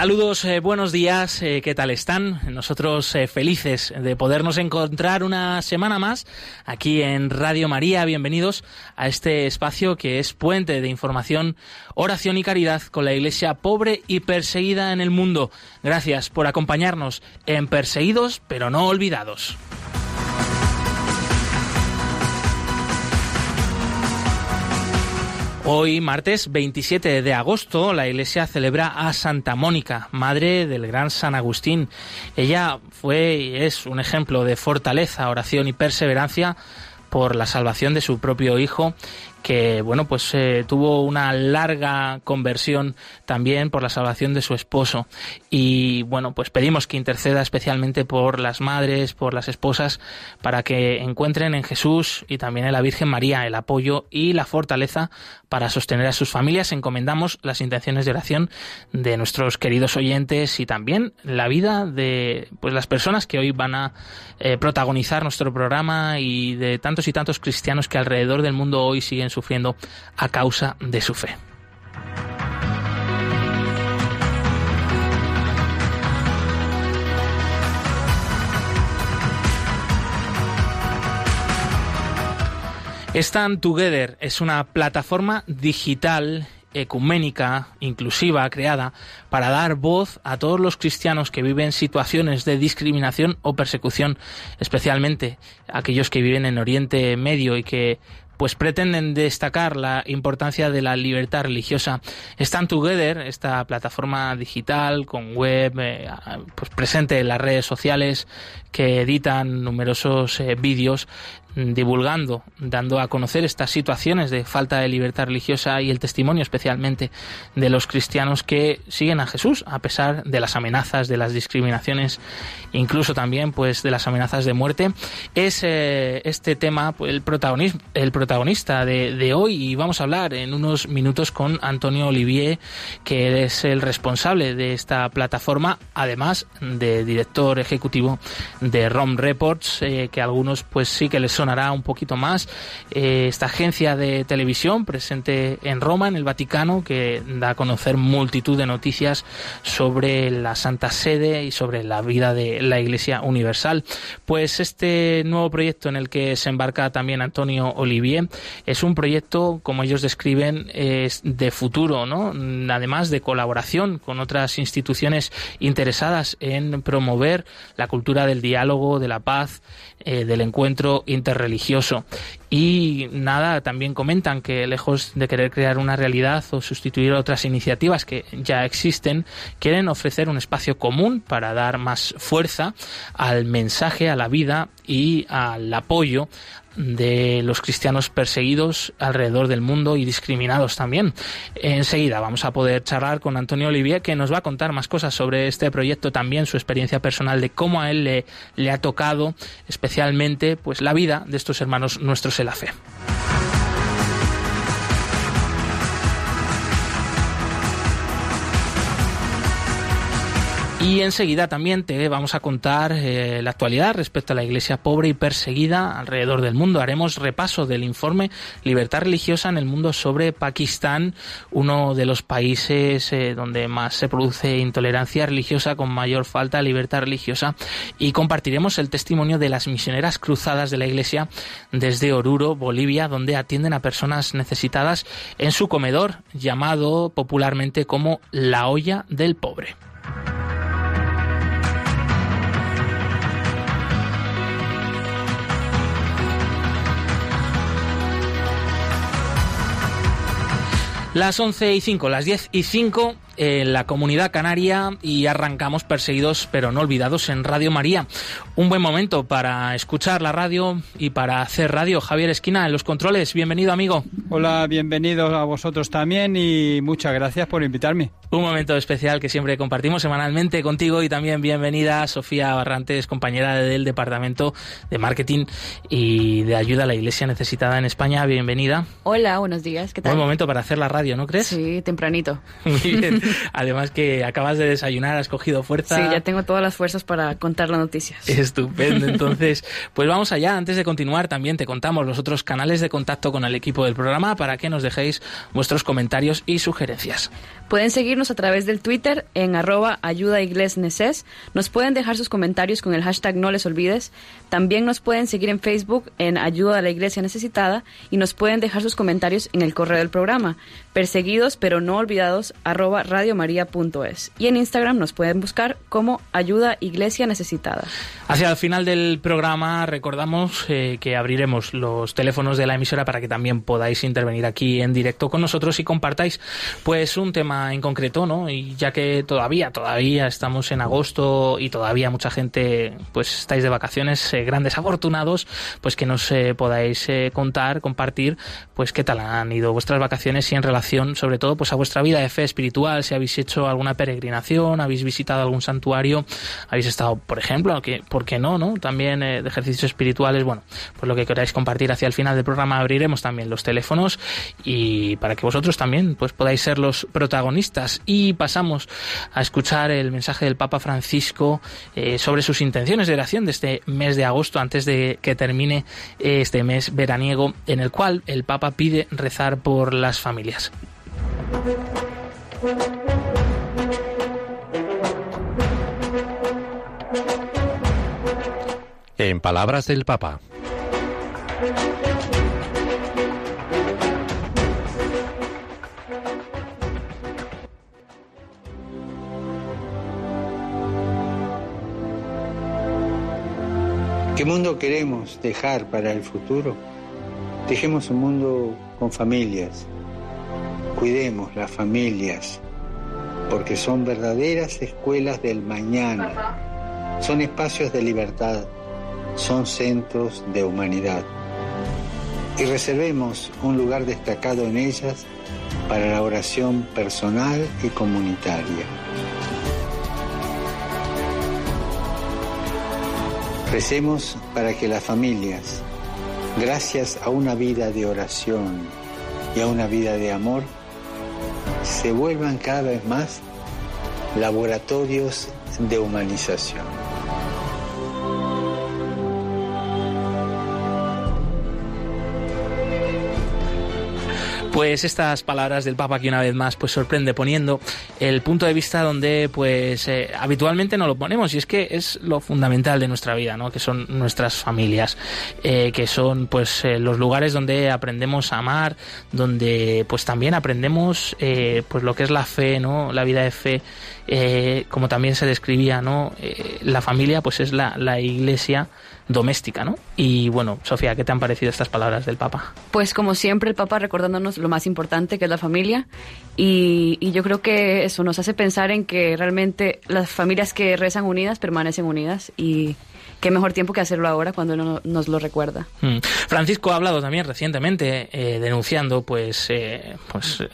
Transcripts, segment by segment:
Saludos, eh, buenos días, eh, ¿qué tal están? Nosotros eh, felices de podernos encontrar una semana más aquí en Radio María. Bienvenidos a este espacio que es puente de información, oración y caridad con la Iglesia pobre y perseguida en el mundo. Gracias por acompañarnos en Perseguidos pero no olvidados. Hoy, martes 27 de agosto, la Iglesia celebra a Santa Mónica, madre del gran San Agustín. Ella fue y es un ejemplo de fortaleza, oración y perseverancia por la salvación de su propio hijo que bueno pues eh, tuvo una larga conversión también por la salvación de su esposo. Y bueno pues pedimos que interceda especialmente por las madres por las esposas para que encuentren en Jesús y también en la Virgen María el apoyo y la fortaleza para sostener a sus familias. Encomendamos las intenciones de oración de nuestros queridos oyentes y también la vida de pues las personas que hoy van a eh, protagonizar nuestro programa y de tantos y tantos cristianos que alrededor del mundo hoy siguen sufriendo a causa de su fe. Stand Together es una plataforma digital ecuménica, inclusiva, creada para dar voz a todos los cristianos que viven situaciones de discriminación o persecución, especialmente aquellos que viven en Oriente Medio y que pues pretenden destacar la importancia de la libertad religiosa. Stand Together, esta plataforma digital con web eh, pues presente en las redes sociales que editan numerosos eh, vídeos divulgando, dando a conocer estas situaciones de falta de libertad religiosa y el testimonio especialmente de los cristianos que siguen a Jesús a pesar de las amenazas, de las discriminaciones, incluso también pues de las amenazas de muerte. Es eh, este tema pues, el, el protagonista de, de, hoy y vamos a hablar en unos minutos con Antonio Olivier, que es el responsable de esta plataforma, además de director ejecutivo de ROM Reports, eh, que algunos pues sí que les sonará un poquito más. Eh, esta agencia de televisión presente en Roma, en el Vaticano, que da a conocer multitud de noticias sobre la Santa Sede y sobre la vida de la Iglesia Universal. Pues este nuevo proyecto en el que se embarca también Antonio Olivier es un proyecto, como ellos describen, es de futuro, ¿no? Además de colaboración con otras instituciones interesadas en promover la cultura del diálogo, de la paz, eh, del encuentro interreligioso. Y nada, también comentan que lejos de querer crear una realidad o sustituir otras iniciativas que ya existen, quieren ofrecer un espacio común para dar más fuerza al mensaje, a la vida y al apoyo de los cristianos perseguidos alrededor del mundo y discriminados también. Enseguida vamos a poder charlar con Antonio Olivier que nos va a contar más cosas sobre este proyecto también, su experiencia personal de cómo a él le, le ha tocado especialmente pues la vida de estos hermanos nuestros la fe. Y enseguida también te vamos a contar eh, la actualidad respecto a la iglesia pobre y perseguida alrededor del mundo. Haremos repaso del informe Libertad Religiosa en el Mundo sobre Pakistán, uno de los países eh, donde más se produce intolerancia religiosa con mayor falta de libertad religiosa. Y compartiremos el testimonio de las misioneras cruzadas de la iglesia desde Oruro, Bolivia, donde atienden a personas necesitadas en su comedor, llamado popularmente como la olla del pobre. Las 11 y 5, las 10 y 5 en la comunidad canaria y arrancamos perseguidos pero no olvidados en Radio María. Un buen momento para escuchar la radio y para hacer radio. Javier Esquina en los controles. Bienvenido, amigo. Hola, bienvenidos a vosotros también y muchas gracias por invitarme. Un momento especial que siempre compartimos semanalmente contigo y también bienvenida Sofía Barrantes, compañera del Departamento de Marketing y de Ayuda a la Iglesia Necesitada en España. Bienvenida. Hola, buenos días. ¿Qué tal? Buen momento para hacer la radio, ¿no crees? Sí, tempranito. Muy bien. Además que acabas de desayunar, has cogido fuerza. Sí, ya tengo todas las fuerzas para contar las noticias. Estupendo. Entonces, pues vamos allá. Antes de continuar, también te contamos los otros canales de contacto con el equipo del programa para que nos dejéis vuestros comentarios y sugerencias. Pueden seguirnos a través del Twitter en arroba ayudaiglesneses. Nos pueden dejar sus comentarios con el hashtag no les olvides. También nos pueden seguir en Facebook en Ayuda a la Iglesia Necesitada y nos pueden dejar sus comentarios en el correo del programa perseguidos pero no olvidados arroba radiomaria.es y en Instagram nos pueden buscar como Ayuda Iglesia Necesitada. Hacia el final del programa recordamos eh, que abriremos los teléfonos de la emisora para que también podáis intervenir aquí en directo con nosotros y compartáis pues un tema en concreto, ¿no? Y ya que todavía, todavía estamos en agosto y todavía mucha gente pues estáis de vacaciones, eh, grandes afortunados, pues que nos eh, podáis contar, compartir pues qué tal han ido vuestras vacaciones y en relación sobre todo pues a vuestra vida de fe espiritual, si habéis hecho alguna peregrinación, habéis visitado algún santuario, habéis estado, por ejemplo, que, ¿por no, no? También eh, de ejercicios espirituales, bueno, pues lo que queráis compartir hacia el final del programa abriremos también los teléfonos y para que vosotros también pues podáis ser los protagonistas y pasamos a escuchar el mensaje del Papa Francisco eh, sobre sus intenciones de oración de este mes de agosto antes de que termine este mes veraniego en el cual el Papa pide rezar por las familias. En palabras del Papa. ¿Qué mundo queremos dejar para el futuro? Dejemos un mundo con familias, Cuidemos las familias, porque son verdaderas escuelas del mañana, son espacios de libertad, son centros de humanidad. Y reservemos un lugar destacado en ellas para la oración personal y comunitaria. Recemos para que las familias, gracias a una vida de oración y a una vida de amor, se vuelvan cada vez más laboratorios de humanización. Pues estas palabras del Papa que una vez más pues sorprende poniendo el punto de vista donde pues eh, habitualmente no lo ponemos y es que es lo fundamental de nuestra vida, ¿no? Que son nuestras familias, eh, que son pues eh, los lugares donde aprendemos a amar, donde pues también aprendemos pues lo que es la fe, ¿no? La vida de fe, como también se describía, ¿no? la familia pues es la, la iglesia doméstica, ¿no? Y bueno, Sofía, ¿qué te han parecido estas palabras del Papa? Pues como siempre el Papa recordándonos lo más importante que es la familia y, y, yo creo que eso nos hace pensar en que realmente las familias que rezan unidas permanecen unidas y qué mejor tiempo que hacerlo ahora cuando uno nos lo recuerda. Mm. Francisco ha hablado también recientemente eh, denunciando pues eh, pues eh,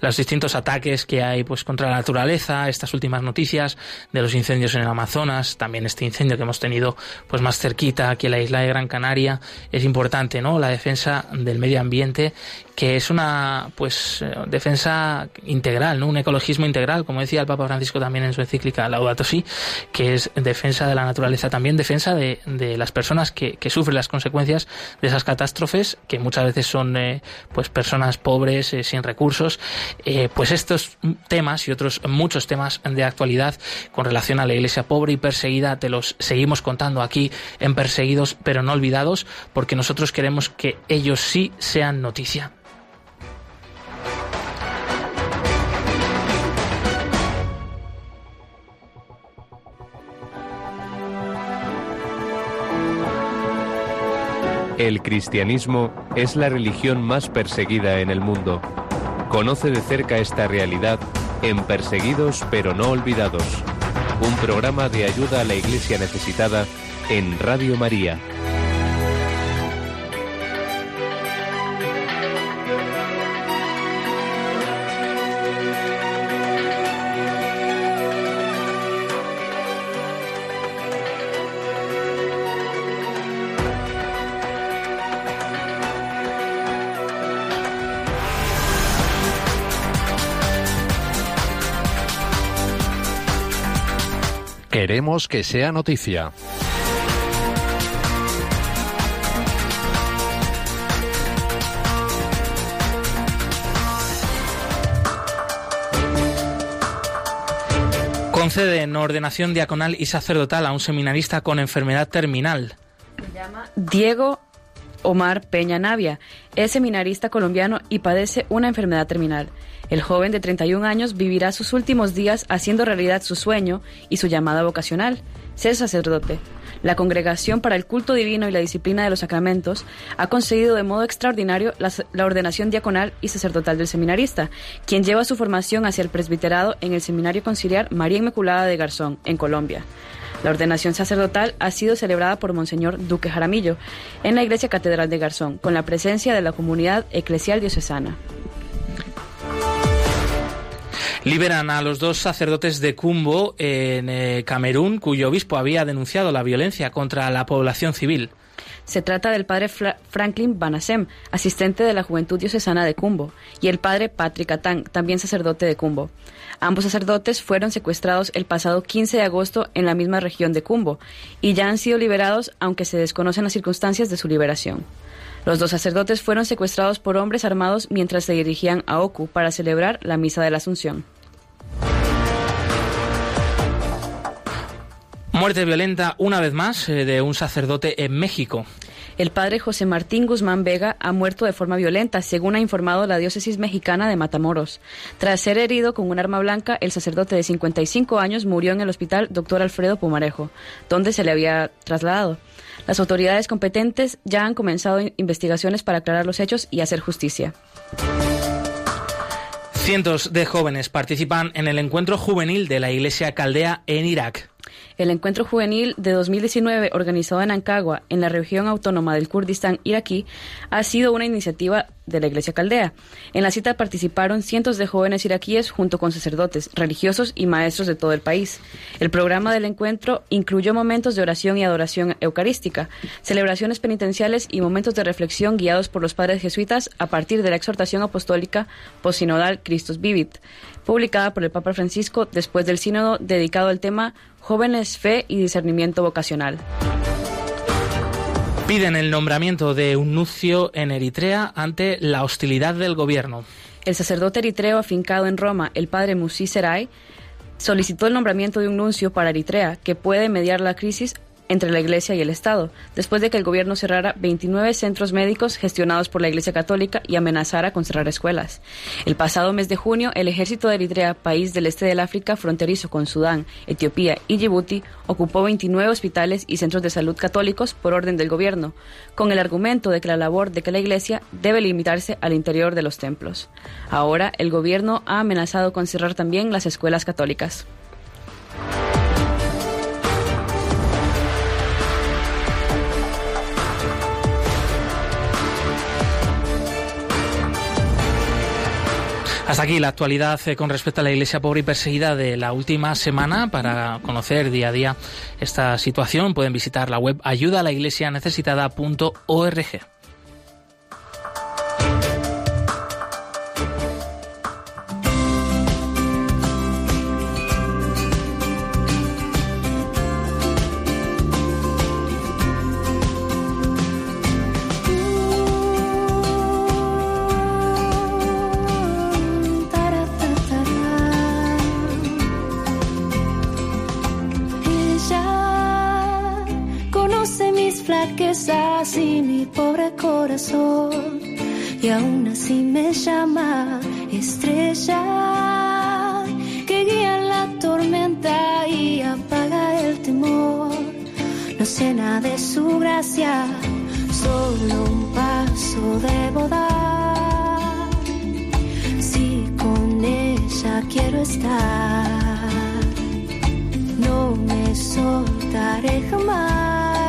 los distintos ataques que hay pues contra la naturaleza, estas últimas noticias de los incendios en el Amazonas, también este incendio que hemos tenido pues más cerquita aquí en la isla de Gran Canaria, es importante, ¿no? La defensa del medio ambiente que es una pues defensa integral, ¿no? Un ecologismo integral, como decía el Papa Francisco también en su encíclica Laudato Si, que es defensa de la naturaleza, también defensa de, las personas que, sufren las consecuencias de esas catástrofes, que muchas veces son eh, pues personas pobres, eh, sin recursos. Eh, pues estos temas y otros muchos temas de actualidad con relación a la iglesia pobre y perseguida te los seguimos contando aquí en Perseguidos pero no olvidados, porque nosotros queremos que ellos sí sean noticia. El cristianismo es la religión más perseguida en el mundo. Conoce de cerca esta realidad en Perseguidos pero no olvidados, un programa de ayuda a la iglesia necesitada en Radio María. Queremos que sea noticia. Conceden ordenación diaconal y sacerdotal a un seminarista con enfermedad terminal. Se llama Diego Omar Peña Navia. Es seminarista colombiano y padece una enfermedad terminal. El joven de 31 años vivirá sus últimos días haciendo realidad su sueño y su llamada vocacional, ser sacerdote. La Congregación para el Culto Divino y la Disciplina de los Sacramentos ha concedido de modo extraordinario la, la, ordenación diaconal y sacerdotal del seminarista, quien lleva su formación hacia el presbiterado en el Seminario Conciliar María Inmaculada de Garzón, en Colombia. La ordenación sacerdotal ha sido celebrada por Monseñor Duque Jaramillo en la Iglesia Catedral de Garzón, con la presencia de la comunidad eclesial diocesana. Liberan a los dos sacerdotes de Cumbo en eh, Camerún, cuyo obispo había denunciado la violencia contra la población civil. Se trata del padre Fra Franklin Banasem, asistente de la Juventud Diocesana de Cumbo, y el padre Patrick Atang, también sacerdote de Cumbo. Ambos sacerdotes fueron secuestrados el pasado 15 de agosto en la misma región de Cumbo y ya han sido liberados, aunque se desconocen las circunstancias de su liberación. Los dos sacerdotes fueron secuestrados por hombres armados mientras se dirigían a Oku para celebrar la misa de la Asunción. Muerte violenta una vez más eh, de un sacerdote en México. El padre José Martín Guzmán Vega ha muerto de forma violenta, según ha informado la diócesis mexicana de Matamoros. Tras ser herido con un arma blanca, el sacerdote de 55 años murió en el hospital Dr. Alfredo Pumarejo, donde se le había trasladado. Las autoridades competentes ya han comenzado investigaciones para aclarar los hechos y hacer justicia. Cientos de jóvenes participan en el encuentro juvenil de la Iglesia Caldea en Irak. El encuentro juvenil de 2019, organizado en Ancagua, en la región autónoma del Kurdistán iraquí, ha sido una iniciativa de la Iglesia Caldea. En la cita participaron cientos de jóvenes iraquíes junto con sacerdotes, religiosos y maestros de todo el país. El programa del encuentro incluyó momentos de oración y adoración eucarística, celebraciones penitenciales y momentos de reflexión guiados por los padres jesuitas a partir de la exhortación apostólica posinodal Christus Vivit, publicada por el Papa Francisco después del sínodo dedicado al tema Jóvenes, Fe y Discernimiento Vocacional. Piden el nombramiento de un nuncio en Eritrea ante la hostilidad del gobierno. El sacerdote eritreo afincado en Roma, el padre Musi Seray, solicitó el nombramiento de un nuncio para Eritrea que puede mediar la crisis entre la Iglesia y el Estado, después de que el gobierno cerrara 29 centros médicos gestionados por la Iglesia Católica y amenazara con cerrar escuelas. El pasado mes de junio, el ejército de Eritrea, país del este del África fronterizo con Sudán, Etiopía y Djibouti, ocupó 29 hospitales y centros de salud católicos por orden del gobierno, con el argumento de que la labor de que la Iglesia debe limitarse al interior de los templos. Ahora, el gobierno ha amenazado con cerrar también las escuelas católicas. Hasta aquí la actualidad eh, con respecto a la Iglesia pobre y perseguida de la última semana. Para conocer día a día esta situación pueden visitar la web ayudalaiglesianecesitada.org. y aún así me llama estrella que guía la tormenta y apaga el temor. No nada de su gracia, solo un paso debo dar. Si con ella quiero estar estar. No me soltaré jamás.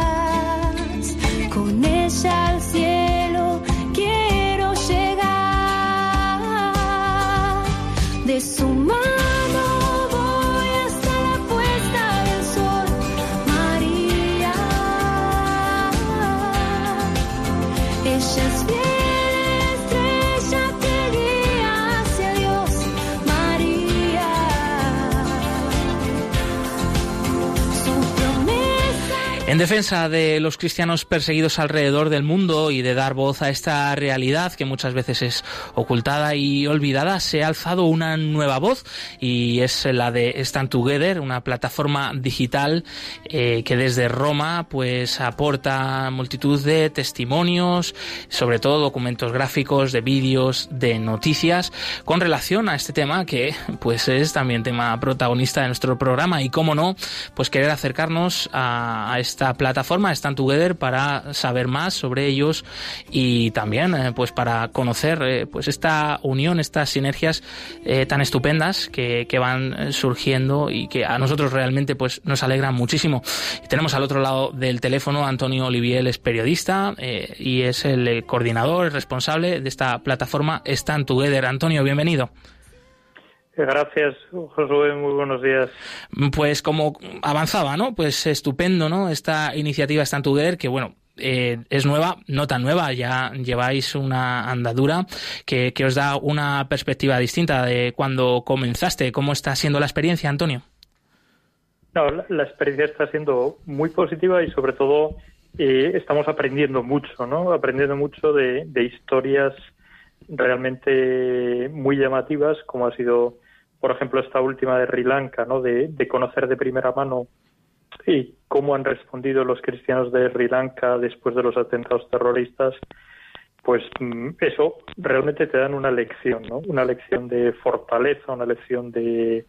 Con ella En defensa de los cristianos perseguidos alrededor del mundo y de dar voz a esta realidad que muchas veces es ocultada y olvidada, se ha alzado una nueva voz y es la de Stand Together, una plataforma digital eh, que desde Roma pues aporta multitud de testimonios, sobre todo documentos gráficos, de vídeos, de noticias con relación a este tema que pues es también tema protagonista de nuestro programa y cómo no, pues querer acercarnos a, a esta plataforma Stand Together para saber más sobre ellos y también eh, pues para conocer eh, pues esta unión, estas sinergias eh, tan estupendas que, van surgiendo y que a nosotros realmente pues nos alegran muchísimo. Tenemos al otro lado del teléfono Antonio Olivier, es periodista y es el coordinador, el responsable de esta plataforma Stand Together. Antonio, bienvenido. Gracias, Josué. Muy buenos días. Pues como avanzaba, ¿no? Pues estupendo, ¿no? Esta iniciativa Stand Together, que bueno, eh, es nueva, no tan nueva, ya lleváis una andadura que, que os da una perspectiva distinta de cuando comenzaste. ¿Cómo está siendo la experiencia, Antonio? No, la, la experiencia está siendo muy positiva y sobre todo eh, estamos aprendiendo mucho, ¿no? Aprendiendo mucho de, de historias realmente muy llamativas, como ha sido, por ejemplo, esta última de Sri Lanka, ¿no? De, de conocer de primera mano y cómo han respondido los cristianos de Sri Lanka después de los atentados terroristas, pues mm, eso realmente te dan una lección, ¿no? Una lección de fortaleza, una lección de,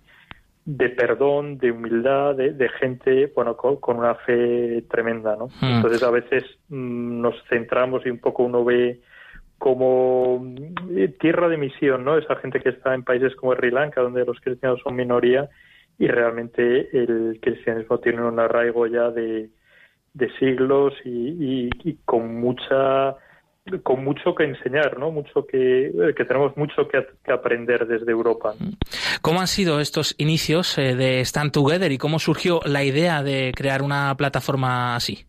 de perdón, de humildad, de, de gente, bueno, con, con, una fe tremenda, ¿no? Hmm. Entonces a veces mm, nos centramos y un poco uno ve como mm, tierra de misión, ¿no? Esa gente que está en países como Sri Lanka, donde los cristianos son minoría, y realmente el cristianismo tiene un arraigo ya de, de siglos y, y, y, con mucha con mucho que enseñar, ¿no? Mucho que, que tenemos mucho que, que, aprender desde Europa. ¿Cómo han sido estos inicios eh, de Stand Together y cómo surgió la idea de crear una plataforma así?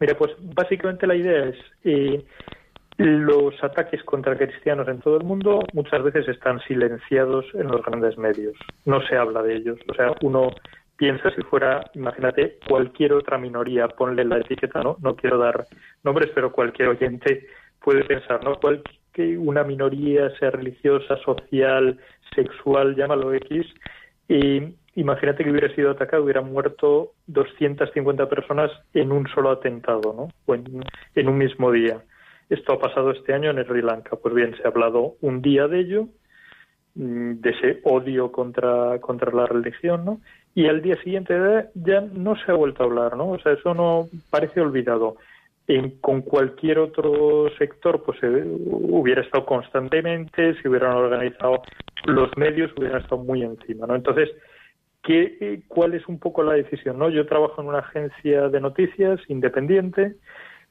Mira, pues básicamente la idea es eh, los ataques contra cristianos en todo el mundo muchas veces están silenciados en los grandes medios. No se habla de ellos. O sea, uno piensa si fuera, imagínate, cualquier otra minoría, ponle la etiqueta, ¿no? No quiero dar nombres, pero cualquier oyente puede pensar, ¿no? Cual, que una minoría, sea religiosa, social, sexual, llámalo X, y imagínate que hubiera sido atacado, hubiera muerto 250 personas en un solo atentado, ¿no? O en un mismo día. Esto ha pasado este año en Sri Lanka. Pues bien, se ha hablado un día de ello, mm, de ese odio contra, contra la religión, ¿no? Y al día siguiente ya no se ha vuelto a hablar, ¿no? O sea, eso no parece olvidado. En, con cualquier otro sector, pues eh, hubiera estado constantemente, se hubieran organizado los medios, hubieran estado muy encima, ¿no? Entonces, ¿qué, ¿cuál es un poco la decisión, no? Yo trabajo en una agencia de noticias independiente,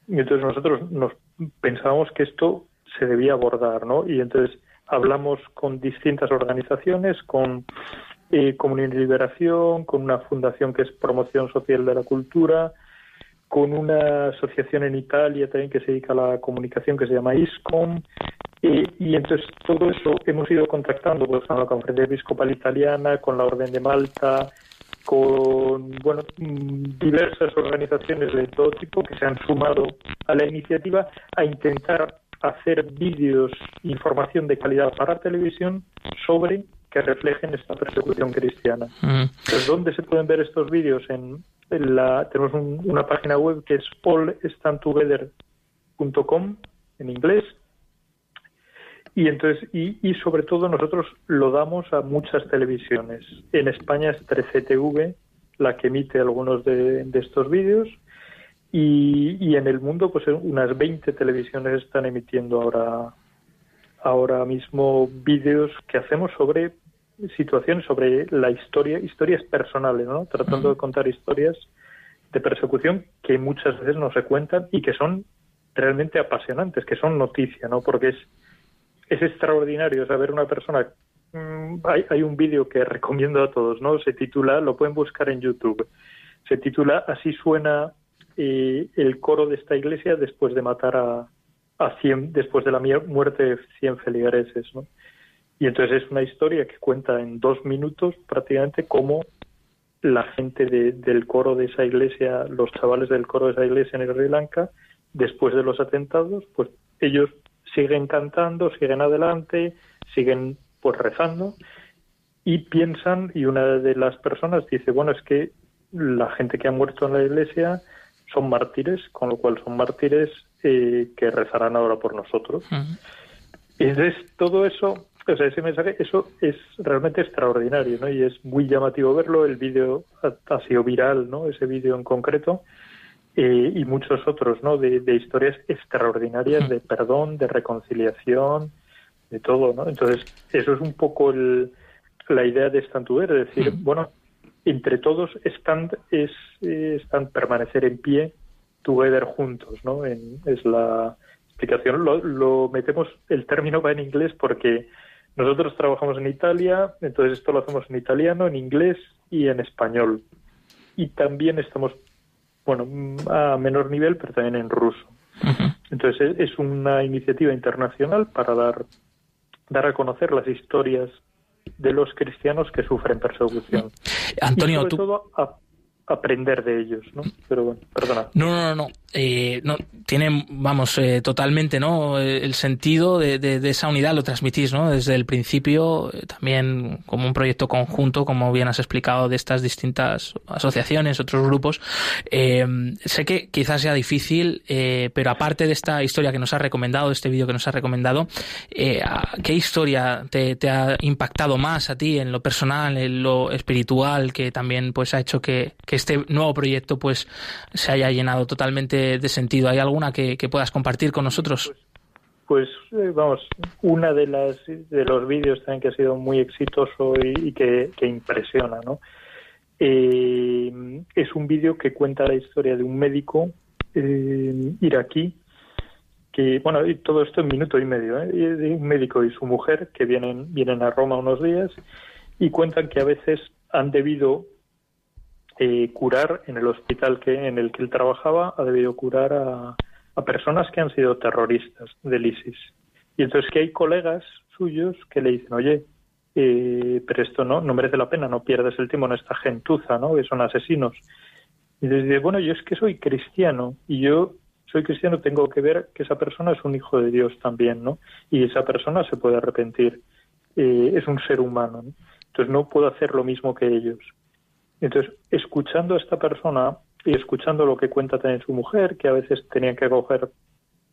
y entonces nosotros nos pensábamos que esto se debía abordar, ¿no? Y entonces hablamos con distintas organizaciones, con eh, Comunidad de Liberación, con una fundación que es Promoción Social de la Cultura, con una asociación en Italia también que se dedica a la comunicación que se llama ISCOM, eh, y entonces todo eso hemos ido contactando pues, con la Conferencia Episcopal Italiana, con la Orden de Malta, con bueno diversas organizaciones de todo tipo que se han sumado a la iniciativa a intentar hacer vídeos, información de calidad para televisión sobre que reflejen esta persecución cristiana. Mm. Entonces, ¿dónde se pueden ver estos vídeos? En, en la, tenemos un, una página web que es allstandtogether.com en inglés y entonces y, y, sobre todo nosotros lo damos a muchas televisiones. En España es 13TV la que emite algunos de, de estos vídeos y, y, en el mundo pues unas 20 televisiones están emitiendo ahora ahora mismo vídeos que hacemos sobre situaciones sobre la historia, historias personales, ¿no? Tratando de contar historias de persecución que muchas veces no se cuentan y que son realmente apasionantes, que son noticia, ¿no? Porque es, es extraordinario saber una persona. Mm, hay, hay un vídeo que recomiendo a todos, ¿no? Se titula, lo pueden buscar en YouTube. Se titula Así suena eh, el coro de esta iglesia después de matar a, a 100, después de la muerte de 100 feligreses, ¿no? Y entonces es una historia que cuenta en dos minutos prácticamente cómo la gente del coro de esa iglesia, los chavales del coro de esa iglesia en Sri Lanka, después de los atentados, pues ellos siguen cantando, siguen adelante, siguen pues rezando y piensan y una de las personas dice, bueno, es que la gente que ha muerto en la iglesia son mártires, con lo cual son mártires eh, que rezarán ahora por nosotros. Y entonces todo eso o sea, ese mensaje, eso es realmente extraordinario, ¿no? Y es muy llamativo verlo. El vídeo ha, sido viral, ¿no? Ese vídeo en concreto. Eh, y muchos otros, ¿no? De, historias extraordinarias de perdón, de reconciliación, de todo, ¿no? Entonces, eso es un poco la idea de Estantuber, es decir, bueno, entre todos están, es, están permanecer en pie, together juntos, ¿no? es la explicación. Lo, lo metemos, el término va en inglés porque nosotros trabajamos en Italia, entonces esto lo hacemos en italiano, en inglés y en español. Y también estamos, bueno, a menor nivel, pero también en ruso. Entonces es una iniciativa internacional para dar, dar a conocer las historias de los cristianos que sufren persecución. Antonio, y sobre todo aprender de ellos, ¿no? Pero bueno, perdona. No, no, no, eh, no, tiene, vamos, eh, totalmente, ¿no? El sentido de, de, esa unidad lo transmitís, ¿no? Desde el principio, eh, también como un proyecto conjunto, como bien has explicado, de estas distintas asociaciones, otros grupos. sé que quizás sea difícil, pero aparte de esta historia que nos has recomendado, este vídeo que nos has recomendado, ¿qué historia te, ha impactado más a ti en lo personal, en lo espiritual, que también pues ha hecho que este nuevo proyecto pues se haya llenado totalmente de, sentido. ¿Hay alguna que, puedas compartir con nosotros? Pues, eh, vamos, una de las de los vídeos también que ha sido muy exitoso y, que, impresiona, ¿no? Eh, es un vídeo que cuenta la historia de un médico eh, iraquí que, bueno, y todo esto en minuto y medio, de un médico y su mujer que vienen, vienen a Roma unos días y cuentan que a veces han debido eh, curar en el hospital que en el que él trabajaba ha debido curar a, personas que han sido terroristas del ISIS. Y entonces que hay colegas suyos que le dicen oye eh, pero esto no no merece la pena no pierdes el tiempo en esta gentuza no que son asesinos y dice bueno yo es que soy cristiano y yo soy cristiano tengo que ver que esa persona es un hijo de Dios también no y esa persona se puede arrepentir eh, es un ser humano entonces no puedo hacer lo mismo que ellos entonces, escuchando a esta persona y escuchando lo que cuenta también su mujer, que a veces tenían que acoger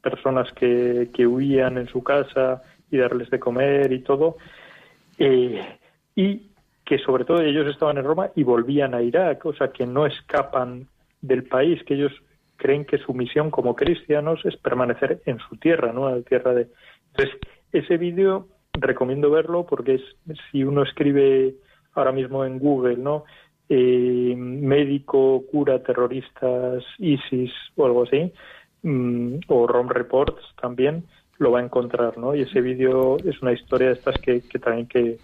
personas que, que huían en su casa y darles de comer y todo, eh, y que sobre todo ellos estaban en Roma y volvían a Irak, o sea, que no escapan del país, que ellos creen que su misión como cristianos es permanecer en su tierra, ¿no? En la tierra de... Entonces, ese vídeo recomiendo verlo porque es, si uno escribe ahora mismo en Google, ¿no? Eh, médico cura terroristas ISIS o algo así, mm, o ROM Reports también, lo va a encontrar, ¿no? Y ese vídeo es una historia de estas que, que también que,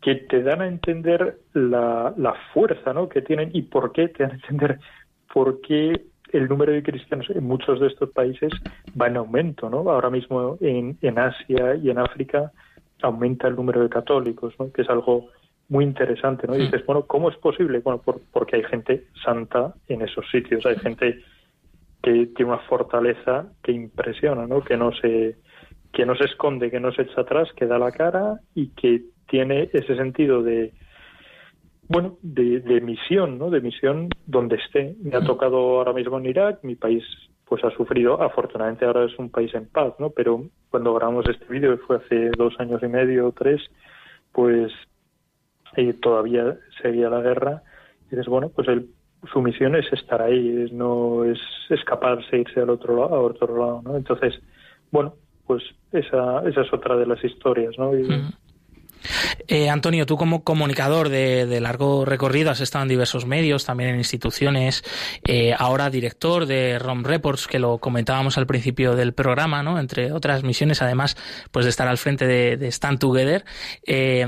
que te dan a entender la, la fuerza, ¿no? Que tienen y por qué te dan a entender por qué el número de cristianos en muchos de estos países va en aumento, ¿no? Ahora mismo en, en Asia y en África aumenta el número de católicos, ¿no? Que es algo muy interesante, ¿no? Y dices, bueno, ¿cómo es posible? Bueno, porque hay gente santa en esos sitios, hay gente que tiene una fortaleza que impresiona, ¿no? Que no se que no se esconde, que no se echa atrás, que da la cara y que tiene ese sentido de bueno, de, de misión, ¿no? De misión donde esté. Me ha tocado ahora mismo en Irak, mi país pues ha sufrido, afortunadamente ahora es un país en paz, ¿no? Pero cuando grabamos este vídeo, que fue hace dos años y medio o tres, pues y todavía seguía la guerra, y dices, bueno, pues su misión es estar ahí, no es escaparse, irse al otro lado, a otro lado, ¿no? Entonces, bueno, pues esa, esa es otra de las historias, ¿no? Eh, Antonio, tú como comunicador de, largo recorrido has estado en diversos medios, también en instituciones, eh, ahora director de ROM Reports, que lo comentábamos al principio del programa, ¿no? Entre otras misiones, además, pues de estar al frente de, Stand Together. Eh,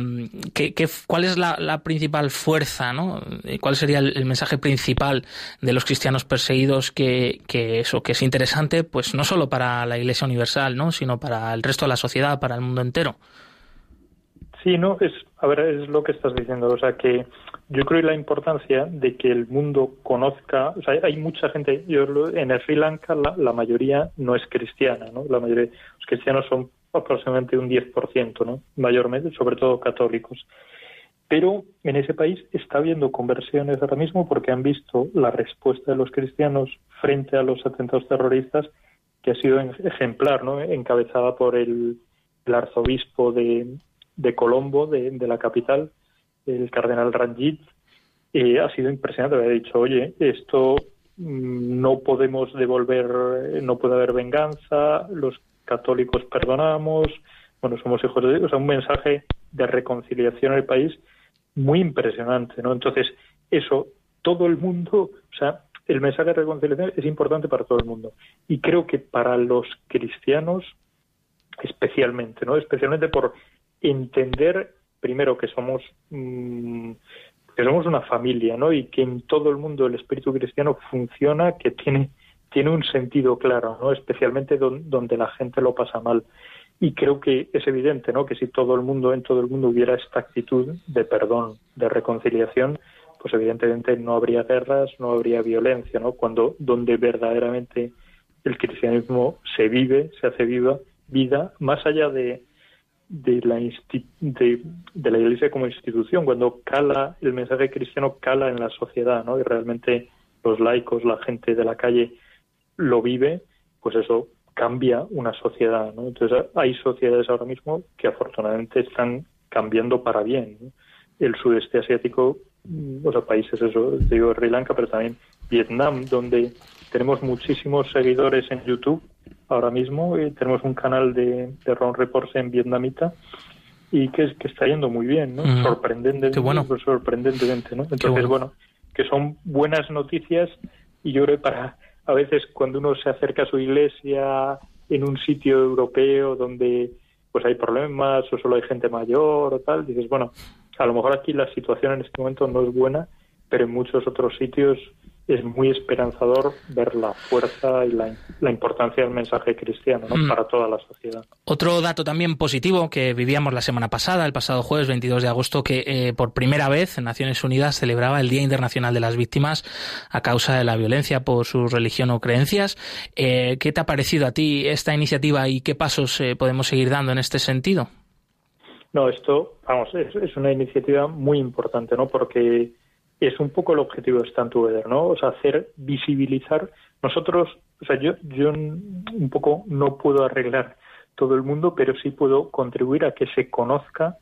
cuál es la, principal fuerza, ¿no? ¿Cuál sería el, mensaje principal de los cristianos perseguidos que, que eso, que es interesante, pues no solo para la Iglesia Universal, ¿no? Sino para el resto de la sociedad, para el mundo entero? Sí, no, es, a ver, es lo que estás diciendo, o sea que yo creo la importancia de que el mundo conozca, o sea, hay mucha gente, yo en Sri Lanka la, mayoría no es cristiana, ¿no? La mayoría, los cristianos son aproximadamente un 10%, ¿no? Mayormente, sobre todo católicos. Pero en ese país está habiendo conversiones ahora mismo porque han visto la respuesta de los cristianos frente a los atentados terroristas que ha sido ejemplar, ¿no? Encabezada por el arzobispo de, de Colombo, de, la capital, el cardenal Ranjit, eh, ha sido impresionante. Ha dicho, oye, esto mm, no podemos devolver, no puede haber venganza, los católicos perdonamos, bueno, somos hijos de Dios. O sea, un mensaje de reconciliación el país muy impresionante, ¿no? Entonces, eso, todo el mundo, o sea, el mensaje de reconciliación es importante para todo el mundo. Y creo que para los cristianos, especialmente, ¿no? Especialmente por entender primero que somos mm, que somos una familia, ¿no? Y que en todo el mundo el espíritu cristiano funciona, que tiene tiene un sentido claro, ¿no? Especialmente donde la gente lo pasa mal. Y creo que es evidente, ¿no? Que si todo el mundo en todo el mundo hubiera esta actitud de perdón, de reconciliación, pues evidentemente no habría guerras, no habría violencia, ¿no? Cuando donde verdaderamente el cristianismo se vive, se hace viva vida, más allá de, de la, de, la Iglesia como institución, cuando cala el mensaje cristiano cala en la sociedad, ¿no? Y realmente los laicos, la gente de la calle lo vive, pues eso cambia una sociedad, ¿no? Entonces hay sociedades ahora mismo que afortunadamente están cambiando para bien. El sudeste asiático, mm, o sea, países, eso, digo Sri Lanka, pero también Vietnam, donde tenemos muchísimos seguidores en YouTube ahora mismo. Eh, tenemos un canal de, de Ron Reports en vietnamita y que, que está yendo muy bien, ¿no? Sorprendentemente, bueno. sorprendentemente, ¿no? Entonces, bueno. que son buenas noticias y yo creo que para a veces cuando uno se acerca a su iglesia en un sitio europeo donde pues hay problemas o solo hay gente mayor o tal, dices, bueno, a lo mejor aquí la situación en este momento no es buena, pero en muchos otros sitios es muy esperanzador ver la fuerza y la, importancia del mensaje cristiano mm. para toda la sociedad. Otro dato también positivo que vivíamos la semana pasada, el pasado jueves 22 de agosto, que eh, por primera vez en Naciones Unidas celebraba el Día Internacional de las Víctimas a causa de la violencia por su religión o creencias. Eh, ¿Qué te ha parecido a ti esta iniciativa y qué pasos eh, podemos seguir dando en este sentido? No, esto, vamos, es, es una iniciativa muy importante, ¿no? Porque es un poco el objetivo de Stand Together, ¿no? O sea, hacer visibilizar. Nosotros, o sea, yo, yo un poco no puedo arreglar todo el mundo, pero sí puedo contribuir a que se conozca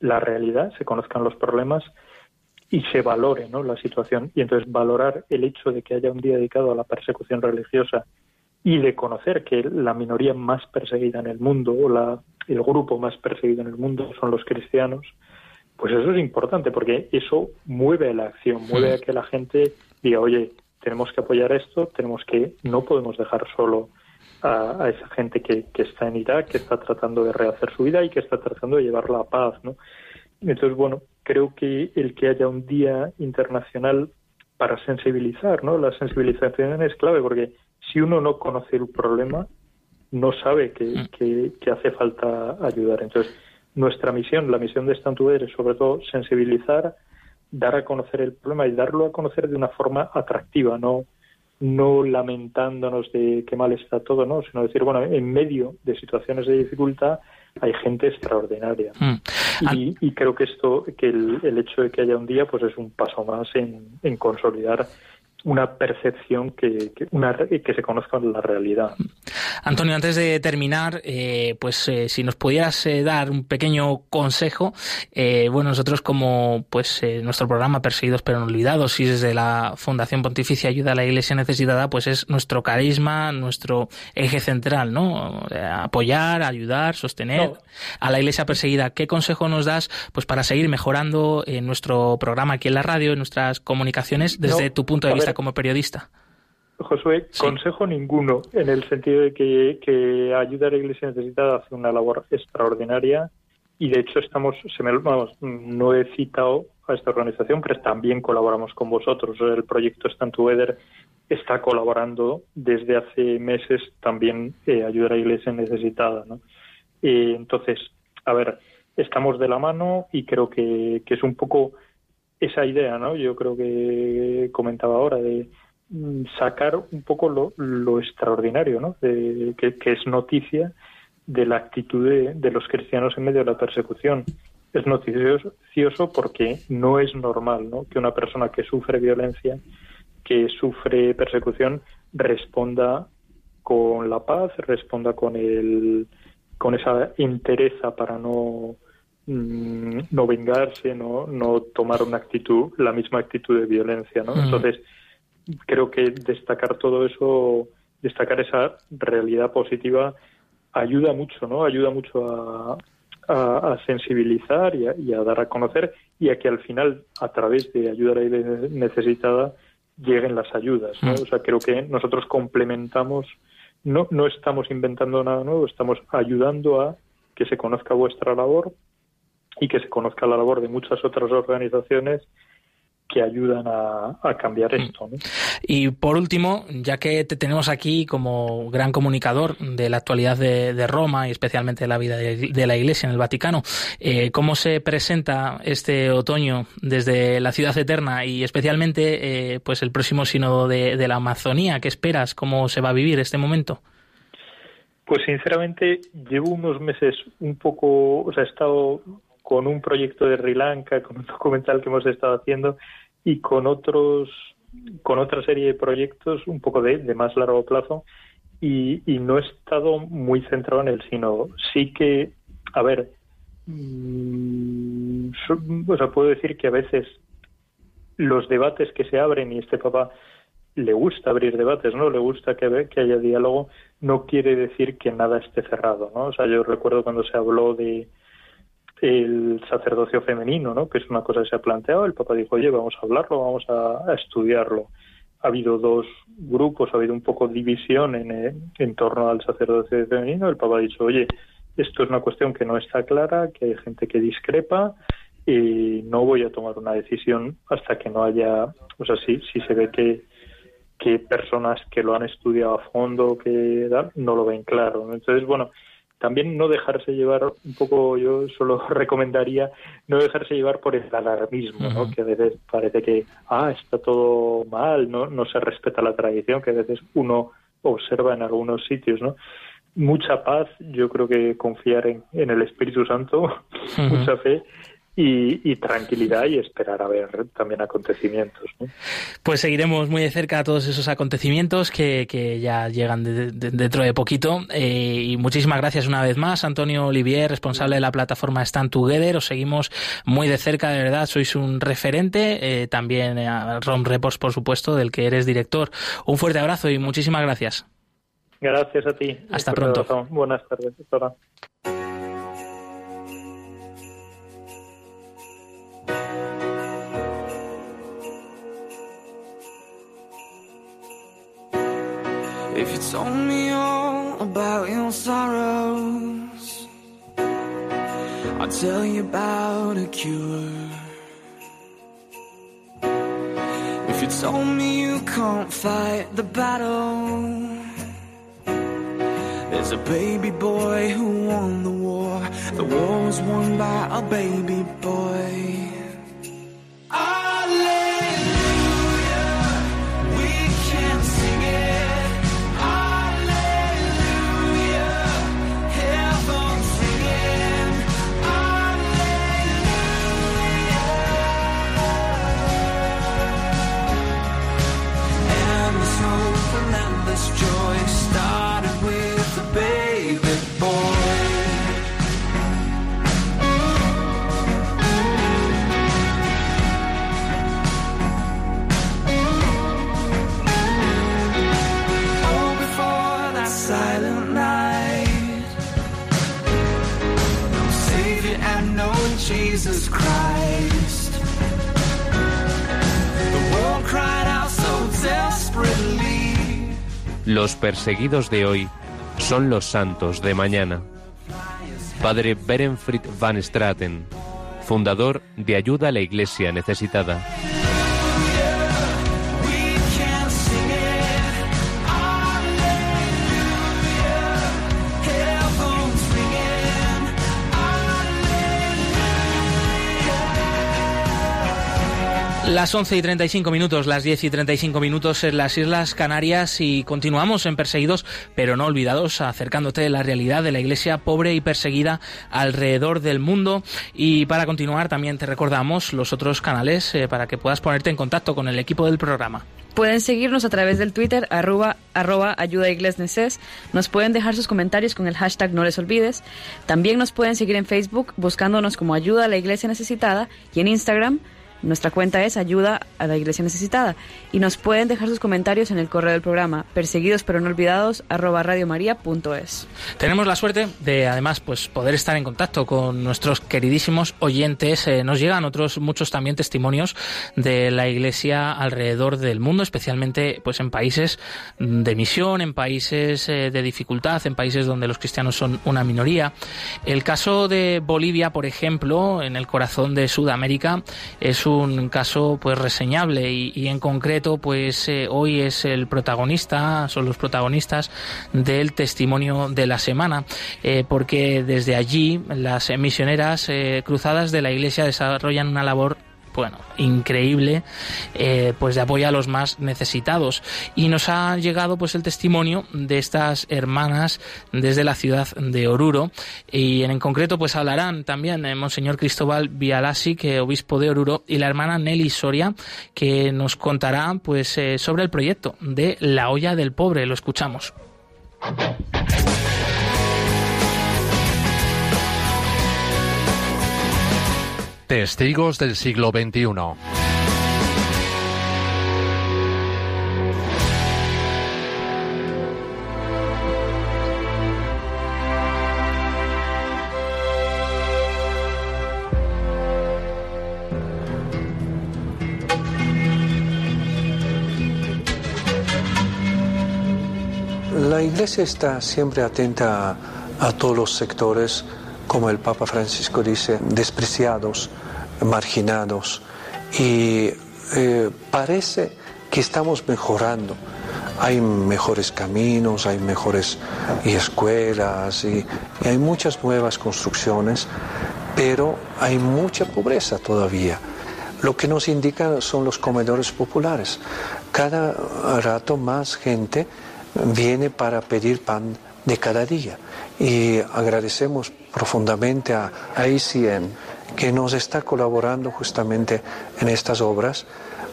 la realidad, se conozcan los problemas y se valore ¿no? la situación. Y entonces valorar el hecho de que haya un día dedicado a la persecución religiosa y de conocer que la minoría más perseguida en el mundo o la, el grupo más perseguido en el mundo son los cristianos, pues eso es importante porque eso mueve la acción, mueve a que la gente diga, oye, tenemos que apoyar esto, tenemos que, no podemos dejar solo a, esa gente que, que, está en Irak, que está tratando de rehacer su vida y que está tratando de llevar la paz, ¿no? Entonces, bueno, creo que el que haya un día internacional para sensibilizar, ¿no? La sensibilización es clave porque si uno no conoce el problema, no sabe que, mm. que, que hace falta ayudar. Entonces, nuestra misión, la misión de Estantuber es sobre todo sensibilizar, dar a conocer el problema y darlo a conocer de una forma atractiva, no no lamentándonos de qué mal está todo, no, sino decir, bueno, en medio de situaciones de dificultad hay gente extraordinaria. Mm. Y, creo que esto, que el, hecho de que haya un día, pues es un paso más en, en consolidar una percepción que, que, una, que se conozca la realidad. Antonio, antes de terminar, eh, pues eh, si nos pudieras eh, dar un pequeño consejo, eh, bueno, nosotros como pues nuestro programa Perseguidos pero no olvidados y desde la Fundación Pontificia Ayuda a la Iglesia Necesitada, pues es nuestro carisma, nuestro eje central, ¿no? Apoyar, ayudar, sostener no. a la Iglesia perseguida. ¿Qué consejo nos das pues para seguir mejorando en nuestro programa aquí en la radio, en nuestras comunicaciones, desde no, tu punto de vista ver. Como periodista? Josué, sí. consejo ninguno, en el sentido de que, que ayuda a la Iglesia necesitada hace una labor extraordinaria y de hecho estamos, se me, vamos, no he citado a esta organización, pero también colaboramos con vosotros. El proyecto Stand Together está colaborando desde hace meses también eh, ayudar a la Iglesia necesitada. ¿no? Eh, entonces, a ver, estamos de la mano y creo que, que es un poco esa idea, ¿no? Yo creo que comentaba ahora de Mm, sacar un poco lo, lo extraordinario, ¿no? De, que, es noticia de la actitud de, de, los cristianos en medio de la persecución. Es noticioso porque no es normal, ¿no? Que una persona que sufre violencia, que sufre persecución, responda con la paz, responda con el con esa entereza para no mm, no vengarse, no no tomar una actitud, la misma actitud de violencia, ¿no? Mm. Entonces creo que destacar todo eso, destacar esa realidad positiva ayuda mucho, ¿no? Ayuda mucho a, a, a sensibilizar y a, y a, dar a conocer y a que al final, a través de ayuda necesitada, lleguen las ayudas, ¿no? O sea, creo que nosotros complementamos, no, no estamos inventando nada nuevo, estamos ayudando a que se conozca vuestra labor y que se conozca la labor de muchas otras organizaciones que ayudan a, a cambiar mm. esto. ¿no? Y por último, ya que te tenemos aquí como gran comunicador de la actualidad de, de Roma y especialmente de la vida de, de la Iglesia en el Vaticano, eh, ¿cómo se presenta este otoño desde la ciudad eterna y especialmente eh, pues el próximo sínodo de, de la Amazonía? ¿Qué esperas? ¿Cómo se va a vivir este momento? Pues sinceramente llevo unos meses un poco, o sea, he estado con un proyecto de Sri Lanka, con un documental que hemos estado haciendo y con otros con otra serie de proyectos un poco de, de más largo plazo y, y, no he estado muy centrado en el sino sí que a ver mmm, o sea puedo decir que a veces los debates que se abren y este papá le gusta abrir debates, ¿no? Le gusta que, que haya diálogo, no quiere decir que nada esté cerrado, ¿no? O sea, yo recuerdo cuando se habló de, el sacerdocio femenino, ¿no? que es una cosa que se ha planteado. El Papa dijo, oye, vamos a hablarlo, vamos a, estudiarlo. Ha habido dos grupos, ha habido un poco división en, eh, en torno al sacerdocio femenino. El Papa ha dicho, oye, esto es una cuestión que no está clara, que hay gente que discrepa y no voy a tomar una decisión hasta que no haya, o sea, si, si se ve que, que personas que lo han estudiado a fondo, que no lo ven claro. Entonces, bueno, también no dejarse llevar un poco, yo solo recomendaría no dejarse llevar por el alarmismo, uh -huh. ¿no? que a veces parece que, ah, está todo mal, no, no se respeta la tradición, que a veces uno observa en algunos sitios, ¿no? Mucha paz, yo creo que confiar en, en el Espíritu Santo, uh -huh. mucha fe y, y, tranquilidad y esperar a ver también acontecimientos. ¿no? Pues seguiremos muy de cerca todos esos acontecimientos que, que ya llegan de, de, dentro de poquito. Eh, y muchísimas gracias una vez más, Antonio Olivier, responsable de la plataforma Stand Together. Os seguimos muy de cerca, de verdad, sois un referente. Eh, también a Rom Reports, por supuesto, del que eres director. Un fuerte abrazo y muchísimas gracias. Gracias a ti. Hasta pronto. Buenas tardes. Hasta told me all about your sorrows, I'll tell you about a cure. If you told me you can't fight the battle, there's a baby boy who won the war. The war was won by a baby boy. Los perseguidos de hoy son los santos de mañana. Padre Berenfried van Straten, fundador de Ayuda a la Iglesia Necesitada. Las 11 y 35 minutos, las 10 y 35 minutos en las Islas Canarias y continuamos en Perseguidos, pero no olvidados, acercándote de la realidad de la iglesia pobre y perseguida alrededor del mundo. Y para continuar, también te recordamos los otros canales eh, para que puedas ponerte en contacto con el equipo del programa. Pueden seguirnos a través del Twitter, arroba, arroba ayuda Neces. Nos pueden dejar sus comentarios con el hashtag no les olvides. También nos pueden seguir en Facebook buscándonos como ayuda a la iglesia necesitada y en Instagram nuestra cuenta es ayuda a la iglesia necesitada. Y nos pueden dejar sus comentarios en el correo del programa perseguidos pero no olvidados arroba radiomaria.es. Tenemos la suerte de además pues poder estar en contacto con nuestros queridísimos oyentes. Eh, nos llegan otros muchos también testimonios de la iglesia alrededor del mundo, especialmente pues en países de misión, en países eh, de dificultad, en países donde los cristianos son una minoría. El caso de Bolivia, por ejemplo, en el corazón de Sudamérica, es un caso pues reseñable y, en concreto pues eh, hoy es el protagonista, son los protagonistas del testimonio de la semana, eh, porque desde allí las misioneras eh, cruzadas de la Iglesia desarrollan una labor bueno, increíble, eh, pues de apoyo a los más necesitados. Y nos ha llegado pues el testimonio de estas hermanas desde la ciudad de Oruro. Y en, concreto pues hablarán también el Monseñor Cristóbal Vialasi, que obispo de Oruro, y la hermana Nelly Soria, que nos contará pues eh, sobre el proyecto de La olla del pobre. Lo escuchamos. Testigos del siglo XXI. La Iglesia está siempre atenta a, todos los sectores, como el Papa Francisco dice, despreciados, marginados. Y eh, parece que estamos mejorando. Hay mejores caminos, hay mejores y escuelas y, hay muchas nuevas construcciones, pero hay mucha pobreza todavía. Lo que nos indican son los comedores populares. Cada rato más gente viene para pedir pan de cada día. Y agradecemos profundamente a, ICN que nos está colaborando justamente en estas obras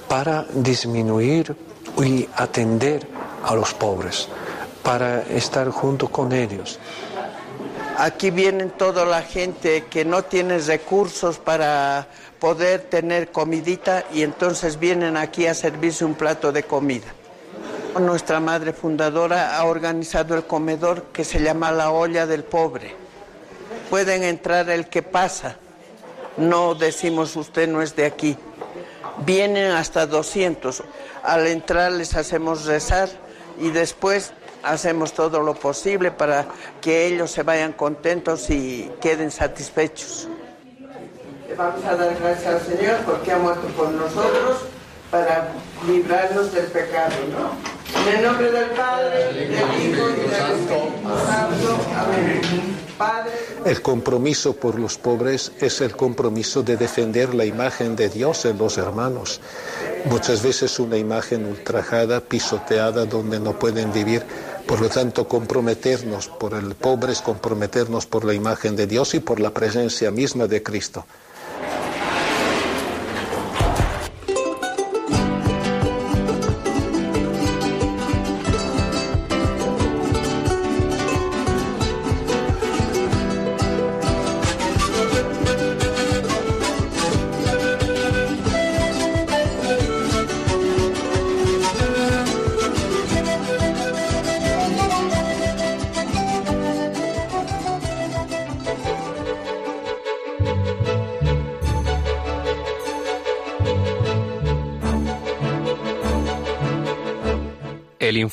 para disminuir y atender a los pobres, para estar junto con ellos. Aquí vienen toda la gente que no tiene recursos para poder tener comidita y entonces vienen aquí a servirse un plato de comida. Nuestra madre fundadora ha organizado el comedor que se llama la olla del pobre. Pueden entrar el que pasa. No decimos usted no es de aquí. Vienen hasta 200. Al entrar les hacemos rezar y después hacemos todo lo posible para que ellos se vayan contentos y queden satisfechos. Vamos a dar gracias al Señor porque ha muerto por nosotros para librarnos del pecado, ¿no? En el nombre del Padre, del Hijo y del Espíritu Santo. Amén. Padre, El compromiso por los pobres es el compromiso de defender la imagen de Dios en los hermanos. Muchas veces una imagen ultrajada, pisoteada, donde no pueden vivir. Por lo tanto, comprometernos por el pobre es comprometernos por la imagen de Dios y por la presencia misma de Cristo.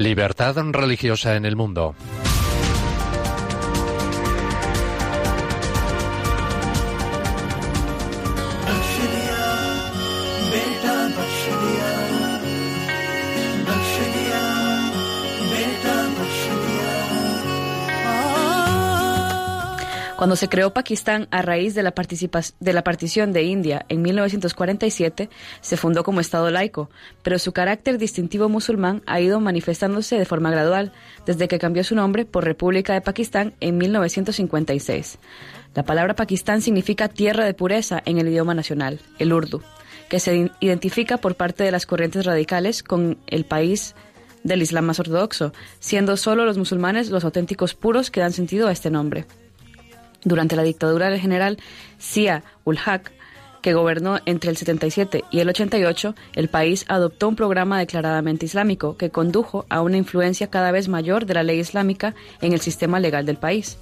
Libertad religiosa en el mundo. Cuando se creó Pakistán a raíz de la, de la partición de India en 1947, se fundó como Estado laico, pero su carácter distintivo musulmán ha ido manifestándose de forma gradual desde que cambió su nombre por República de Pakistán en 1956. La palabra Pakistán significa tierra de pureza en el idioma nacional, el urdu, que se identifica por parte de las corrientes radicales con el país del Islam más ortodoxo, siendo solo los musulmanes los auténticos puros que dan sentido a este nombre. Durante la dictadura del general Sia ul Haq, que gobernó entre el 77 y el 88, el país adoptó un programa declaradamente islámico que condujo a una influencia cada vez mayor de la ley islámica en el sistema legal del país.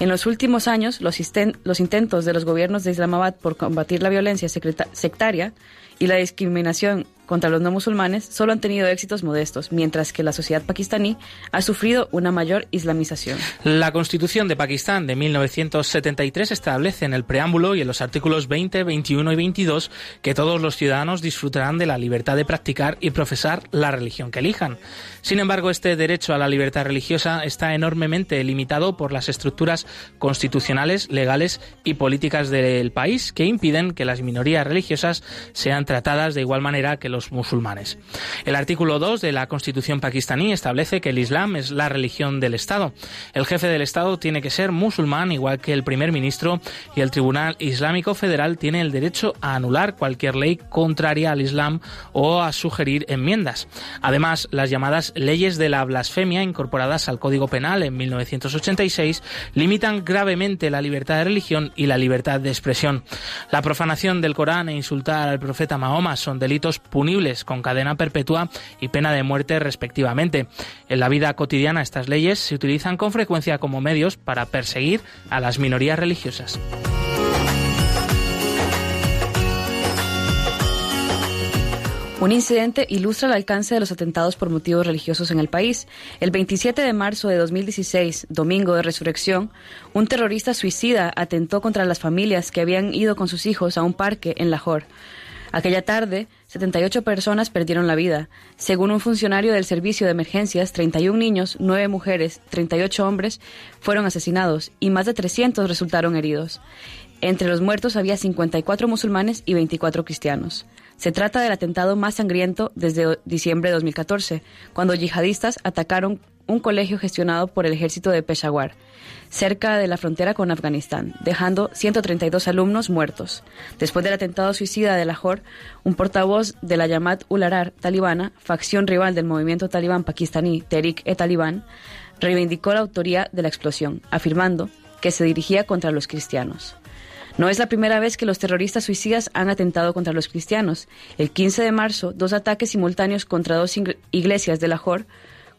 En los últimos años, los, los intentos de los gobiernos de Islamabad por combatir la violencia sectaria y la discriminación contra los no musulmanes solo han tenido éxitos modestos, mientras que la sociedad pakistaní ha sufrido una mayor islamización. La Constitución de Pakistán de 1973 establece en el preámbulo y en los artículos 20, 21 y 22 que todos los ciudadanos disfrutarán de la libertad de practicar y profesar la religión que elijan. Sin embargo, este derecho a la libertad religiosa está enormemente limitado por las estructuras constitucionales, legales y políticas del país que impiden que las minorías religiosas sean tratadas de igual manera que los musulmanes. El artículo 2 de la Constitución pakistaní establece que el Islam es la religión del Estado. El jefe del Estado tiene que ser musulmán, igual que el primer ministro, y el Tribunal Islámico Federal tiene el derecho a anular cualquier ley contraria al Islam o a sugerir enmiendas. Además, las llamadas leyes de la blasfemia incorporadas al Código Penal en 1986 limitan gravemente la libertad de religión y la libertad de expresión. La profanación del Corán e insultar al profeta Mahoma son delitos punibles con cadena perpetua y pena de muerte respectivamente. En la vida cotidiana estas leyes se utilizan con frecuencia como medios para perseguir a las minorías religiosas. Un incidente ilustra el alcance de los atentados por motivos religiosos en el país. El 27 de marzo de 2016, domingo de resurrección, un terrorista suicida atentó contra las familias que habían ido con sus hijos a un parque en Lahore. Aquella tarde, 78 personas perdieron la vida. Según un funcionario del servicio de emergencias, 31 niños, 9 mujeres, 38 hombres fueron asesinados y más de 300 resultaron heridos. Entre los muertos había 54 musulmanes y 24 cristianos. Se trata del atentado más sangriento desde diciembre de 2014, cuando yihadistas atacaron un colegio gestionado por el ejército de Peshawar cerca de la frontera con Afganistán, dejando 132 alumnos muertos. Después del atentado suicida de Lahore, un portavoz de la Yamat Ularar talibana, facción rival del movimiento talibán pakistaní Tehrik-e-Taliban, reivindicó la autoría de la explosión, afirmando que se dirigía contra los cristianos. No es la primera vez que los terroristas suicidas han atentado contra los cristianos. El 15 de marzo, dos ataques simultáneos contra dos iglesias de Lahore,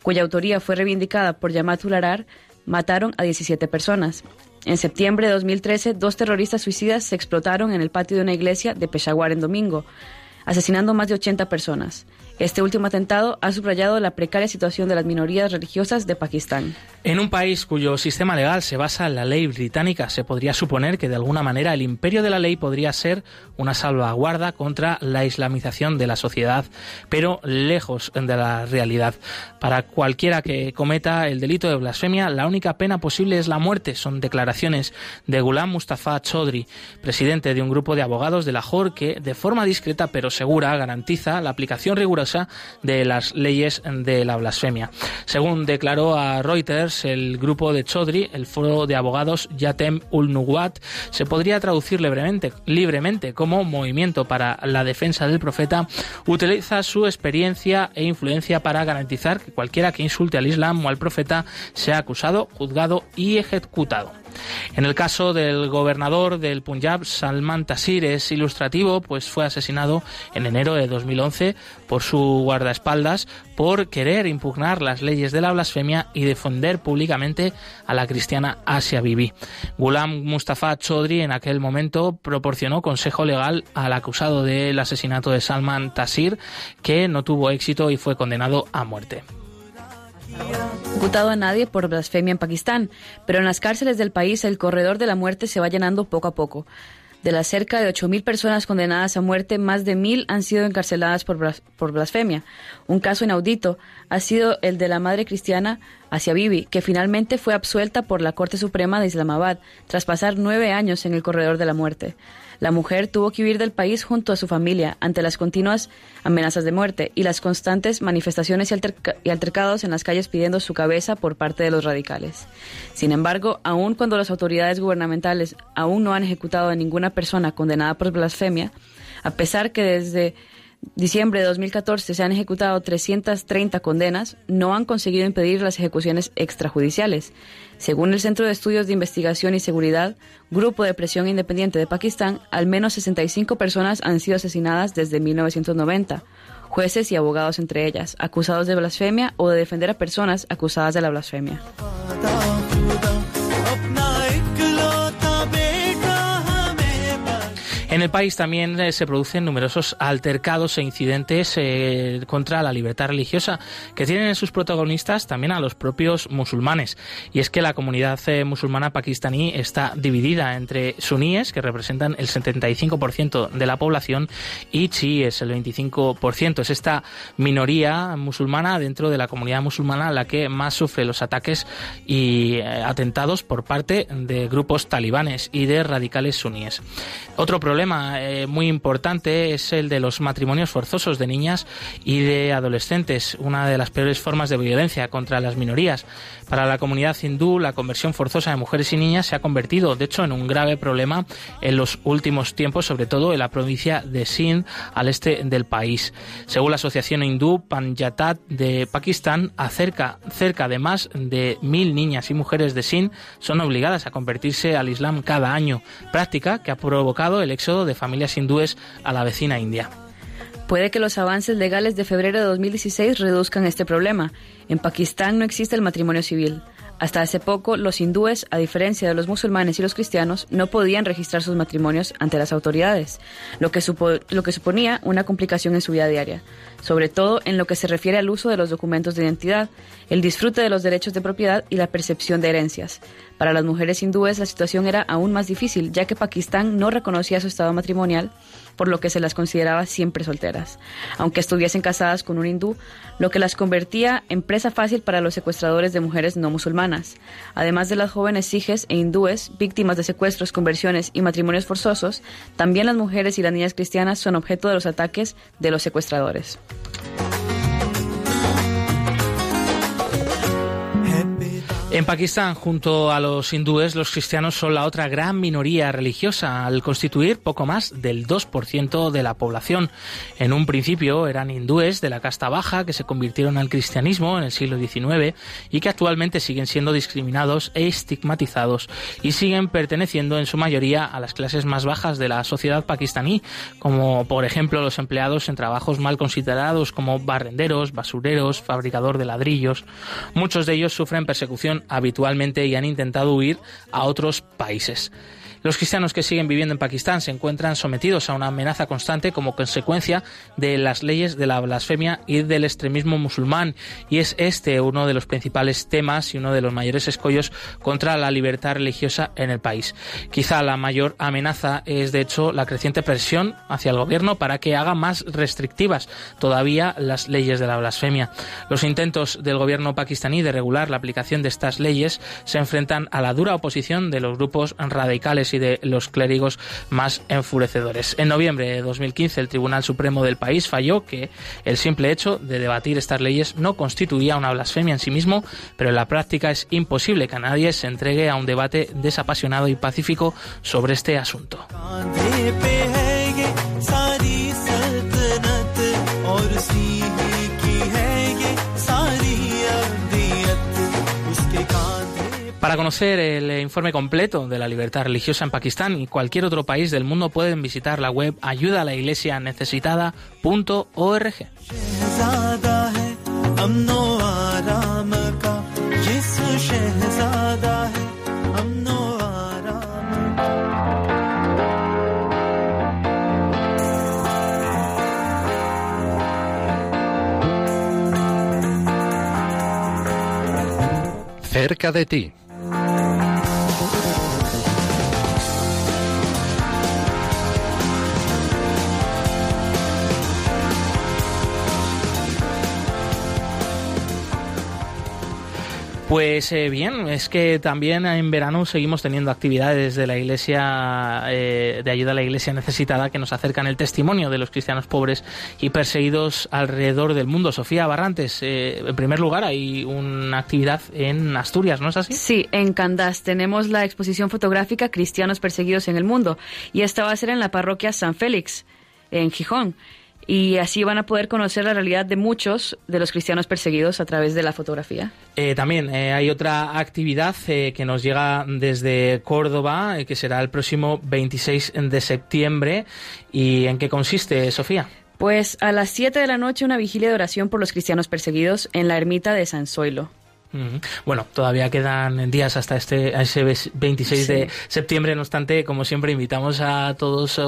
cuya autoría fue reivindicada por Yamat Ularar, mataron a 17 personas. En septiembre de 2013, dos terroristas suicidas se explotaron en el patio de una iglesia de Peshawar en domingo, asesinando más de 80 personas. Este último atentado ha subrayado la precaria situación de las minorías religiosas de Pakistán. En un país cuyo sistema legal se basa en la ley británica, se podría suponer que de alguna manera el imperio de la ley podría ser una salvaguarda contra la islamización de la sociedad, pero lejos de la realidad. Para cualquiera que cometa el delito de blasfemia, la única pena posible es la muerte. Son declaraciones de Ghulam Mustafa Chaudhry, presidente de un grupo de abogados de Lahore que, de forma discreta pero segura, garantiza la aplicación rigurosa de las leyes de la blasfemia. Según declaró a Reuters, el grupo de Chodri, el foro de abogados Yatem ul Nuwat, se podría traducir libremente, libremente como movimiento para la defensa del profeta, utiliza su experiencia e influencia para garantizar que cualquiera que insulte al Islam o al profeta sea acusado, juzgado y ejecutado. En el caso del gobernador del Punjab, Salman Taseer, es ilustrativo, pues fue asesinado en enero de 2011 por su guardaespaldas por querer impugnar las leyes de la blasfemia y defender públicamente a la cristiana Asia Bibi. Ghulam Mustafa Chaudhry en aquel momento proporcionó consejo legal al acusado del asesinato de Salman Taseer, que no tuvo éxito y fue condenado a muerte imputado a nadie por blasfemia en Pakistán, pero en las cárceles del país el corredor de la muerte se va llenando poco a poco. De las cerca de 8.000 personas condenadas a muerte, más de 1.000 han sido encarceladas por, blasfemia. Un caso inaudito ha sido el de la madre cristiana Asia Bibi, que finalmente fue absuelta por la Corte Suprema de Islamabad tras pasar nueve años en el corredor de la muerte. La mujer tuvo que huir del país junto a su familia ante las continuas amenazas de muerte y las constantes manifestaciones y, altercados en las calles pidiendo su cabeza por parte de los radicales. Sin embargo, aun cuando las autoridades gubernamentales aún no han ejecutado a ninguna persona condenada por blasfemia, a pesar que desde diciembre de 2014 se han ejecutado 330 condenas, no han conseguido impedir las ejecuciones extrajudiciales. Según el Centro de Estudios de Investigación y Seguridad, Grupo de Presión Independiente de Pakistán, al menos 65 personas han sido asesinadas desde 1990, jueces y abogados entre ellas, acusados de blasfemia o de defender a personas acusadas de la blasfemia. En el país también eh, se producen numerosos altercados e incidentes eh, contra la libertad religiosa que tienen en sus protagonistas también a los propios musulmanes. Y es que la comunidad eh, musulmana pakistaní está dividida entre suníes, que representan el 75% de la población, y chiíes, el 25%. Es esta minoría musulmana dentro de la comunidad musulmana la que más sufre los ataques y atentados por parte de grupos talibanes y de radicales suníes. Otro problema eh, muy importante es el de los matrimonios forzosos de niñas y de adolescentes, una de las peores formas de violencia contra las minorías. Para la comunidad hindú, la conversión forzosa de mujeres y niñas se ha convertido, de hecho, en un grave problema en los últimos tiempos, sobre todo en la provincia de Sindh, al este del país. Según la Asociación Hindú Panjatat de Pakistán, acerca, cerca de más de mil niñas y mujeres de Sindh son obligadas a convertirse al Islam cada año, práctica que ha provocado el éxodo de familias hindúes a la vecina India. Puede que los avances legales de febrero de 2016 reduzcan este problema. En Pakistán no existe el matrimonio civil. Hasta hace poco, los hindúes, a diferencia de los musulmanes y los cristianos, no podían registrar sus matrimonios ante las autoridades, lo que, suponía una complicación en su vida diaria, sobre todo en lo que se refiere al uso de los documentos de identidad, el disfrute de los derechos de propiedad y la percepción de herencias. Para las mujeres hindúes la situación era aún más difícil, ya que Pakistán no reconocía su estado matrimonial por lo que se las consideraba siempre solteras, aunque estuviesen casadas con un hindú, lo que las convertía en presa fácil para los secuestradores de mujeres no musulmanas. Además de las jóvenes sijes e hindúes, víctimas de secuestros, conversiones y matrimonios forzosos, también las mujeres y las niñas cristianas son objeto de los ataques de los secuestradores. En Pakistán, junto a los hindúes, los cristianos son la otra gran minoría religiosa, al constituir poco más del 2% de la población. En un principio eran hindúes de la casta baja que se convirtieron al cristianismo en el siglo XIX y que actualmente siguen siendo discriminados e estigmatizados y siguen perteneciendo en su mayoría a las clases más bajas de la sociedad pakistaní, como por ejemplo los empleados en trabajos mal considerados como barrenderos, basureros, fabricador de ladrillos. Muchos de ellos sufren persecución habitualmente y han intentado huir a otros países. Los cristianos que siguen viviendo en Pakistán se encuentran sometidos a una amenaza constante como consecuencia de las leyes de la blasfemia y del extremismo musulmán y es este uno de los principales temas y uno de los mayores escollos contra la libertad religiosa en el país. Quizá la mayor amenaza es de hecho la creciente presión hacia el gobierno para que haga más restrictivas todavía las leyes de la blasfemia. Los intentos del gobierno pakistaní de regular la aplicación de estas leyes se enfrentan a la dura oposición de los grupos radicales y de los clérigos más enfurecedores. En noviembre de 2015 el Tribunal Supremo del país falló que el simple hecho de debatir estas leyes no constituía una blasfemia en sí mismo, pero en la práctica es imposible que nadie se entregue a un debate desapasionado y pacífico sobre este asunto. Para conocer el informe completo de la libertad religiosa en Pakistán y cualquier otro país del mundo pueden visitar la web ayudalaiglesianecesitada.org. Cerca de ti. Bye. Pues eh, bien, es que también en verano seguimos teniendo actividades de la Iglesia, eh, de ayuda a la Iglesia necesitada, que nos acercan el testimonio de los cristianos pobres y perseguidos alrededor del mundo. Sofía Barrantes, eh, en primer lugar, hay una actividad en Asturias, ¿no es así? Sí, en Candás tenemos la exposición fotográfica Cristianos perseguidos en el mundo y esta va a ser en la parroquia San Félix, en Gijón y así van a poder conocer la realidad de muchos de los cristianos perseguidos a través de la fotografía. Eh, también eh, hay otra actividad eh, que nos llega desde Córdoba, que será el próximo 26 de septiembre. ¿Y en qué consiste, Sofía? Pues a las 7 de la noche una vigilia de oración por los cristianos perseguidos en la ermita de San Zoilo. Bueno, todavía quedan días hasta este ese 26 de septiembre. No obstante, como siempre, invitamos a todos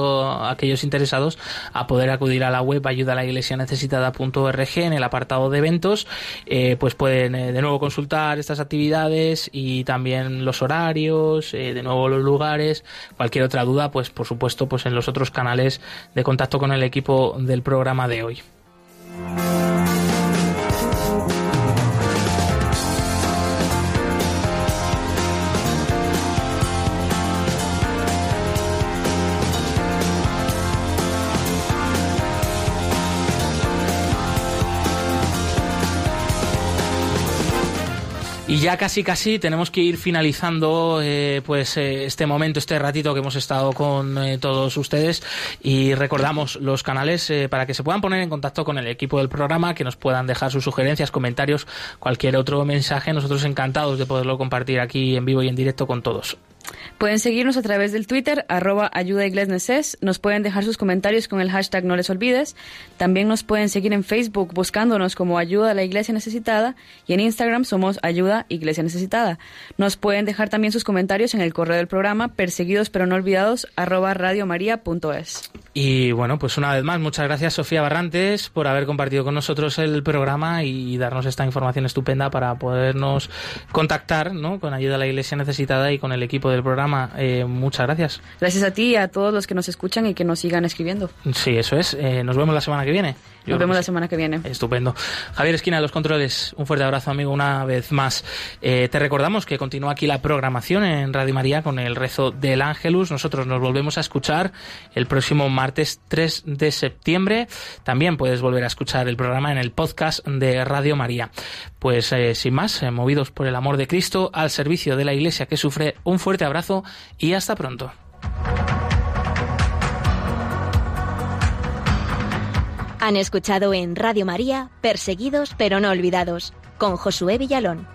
aquellos interesados a poder acudir a la web ayuda la iglesia necesitada.org en el apartado de eventos. Eh, pues pueden eh, de nuevo consultar estas actividades y también los horarios, eh, de nuevo los lugares. Cualquier otra duda, pues por supuesto, pues en los otros canales de contacto con el equipo del programa de hoy. Ya casi casi tenemos que ir finalizando eh, pues eh, este momento, este ratito que hemos estado con eh, todos ustedes y recordamos los canales para que se puedan poner en contacto con el equipo del programa, que nos puedan dejar sus sugerencias, comentarios, cualquier otro mensaje. Nosotros encantados de poderlo compartir aquí en vivo y en directo con todos. Pueden seguirnos a través del Twitter, arroba ayuda Nos pueden dejar sus comentarios con el hashtag no les olvides. También nos pueden seguir en Facebook buscándonos como Ayuda a la Iglesia Necesitada y en Instagram somos Ayuda Iglesia Necesitada. Nos pueden dejar también sus comentarios en el correo del programa perseguidos pero no olvidados arroba radiomaria.es. Y bueno, pues una vez más, muchas gracias Sofía Barrantes por haber compartido con nosotros el programa y darnos esta información estupenda para podernos contactar ¿no? con Ayuda a la Iglesia Necesitada y con el equipo del programa. Eh, muchas gracias. Gracias a ti y a todos los que nos escuchan y que nos sigan escribiendo. Sí, eso es. Eh, nos vemos la semana que viene. nos vemos la semana que viene. Estupendo. Javier Esquina, los controles. Un fuerte abrazo, amigo, una vez más. Eh, te recordamos que continúa aquí la programación en Radio María con el rezo del Ángelus. Nosotros nos volvemos a escuchar el próximo martes 3 de septiembre. También puedes volver a escuchar el programa en el podcast de Radio María. Pues sin más, movidos por el amor de Cristo, al servicio de la Iglesia que sufre, un fuerte y hasta pronto. Han escuchado en Radio María Perseguidos pero no olvidados con Josué Villalón.